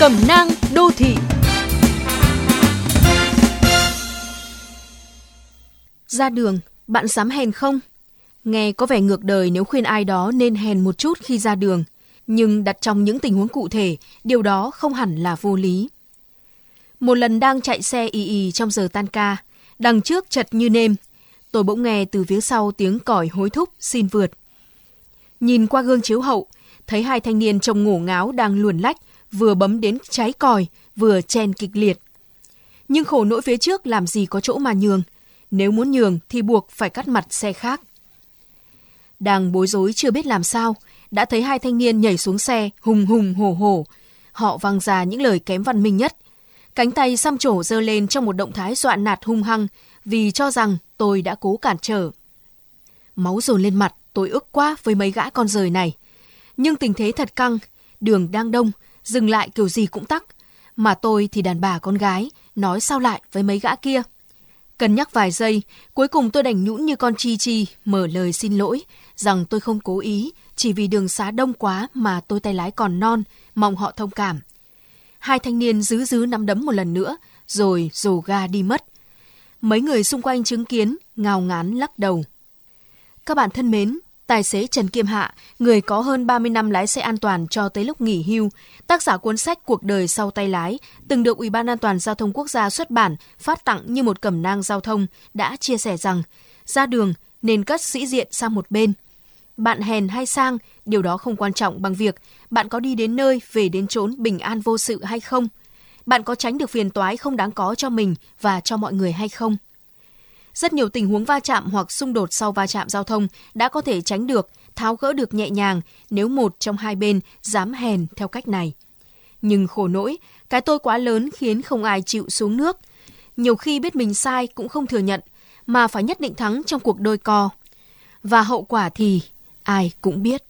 Cẩm nang đô thị Ra đường, bạn dám hèn không? Nghe có vẻ ngược đời nếu khuyên ai đó nên hèn một chút khi ra đường, nhưng đặt trong những tình huống cụ thể, điều đó không hẳn là vô lý. Một lần đang chạy xe ì ì trong giờ tan ca, đằng trước chật như nêm, tôi bỗng nghe từ phía sau tiếng còi hối thúc xin vượt. Nhìn qua gương chiếu hậu, thấy hai thanh niên trông ngổ ngáo đang luồn lách, vừa bấm đến cháy còi, vừa chen kịch liệt. Nhưng khổ nỗi phía trước làm gì có chỗ mà nhường. Nếu muốn nhường thì buộc phải cắt mặt xe khác. Đang bối rối chưa biết làm sao, đã thấy hai thanh niên nhảy xuống xe, hùng hùng hổ hổ. Họ vang ra những lời kém văn minh nhất. Cánh tay xăm trổ dơ lên trong một động thái dọa nạt hung hăng vì cho rằng tôi đã cố cản trở. Máu dồn lên mặt, tôi ức quá với mấy gã con rời này. Nhưng tình thế thật căng, đường đang đông, dừng lại kiểu gì cũng tắc. Mà tôi thì đàn bà con gái, nói sao lại với mấy gã kia. Cân nhắc vài giây, cuối cùng tôi đành nhũn như con chi chi, mở lời xin lỗi, rằng tôi không cố ý, chỉ vì đường xá đông quá mà tôi tay lái còn non, mong họ thông cảm. Hai thanh niên dứ dứ nắm đấm một lần nữa, rồi rồ ga đi mất. Mấy người xung quanh chứng kiến, ngào ngán lắc đầu. Các bạn thân mến, tài xế Trần Kiêm Hạ, người có hơn 30 năm lái xe an toàn cho tới lúc nghỉ hưu, tác giả cuốn sách Cuộc đời sau tay lái, từng được Ủy ban An toàn Giao thông Quốc gia xuất bản, phát tặng như một cẩm nang giao thông, đã chia sẻ rằng, ra đường nên cất sĩ diện sang một bên. Bạn hèn hay sang, điều đó không quan trọng bằng việc bạn có đi đến nơi, về đến chốn bình an vô sự hay không. Bạn có tránh được phiền toái không đáng có cho mình và cho mọi người hay không. Rất nhiều tình huống va chạm hoặc xung đột sau va chạm giao thông đã có thể tránh được, tháo gỡ được nhẹ nhàng nếu một trong hai bên dám hèn theo cách này. Nhưng khổ nỗi, cái tôi quá lớn khiến không ai chịu xuống nước. Nhiều khi biết mình sai cũng không thừa nhận, mà phải nhất định thắng trong cuộc đôi co. Và hậu quả thì ai cũng biết.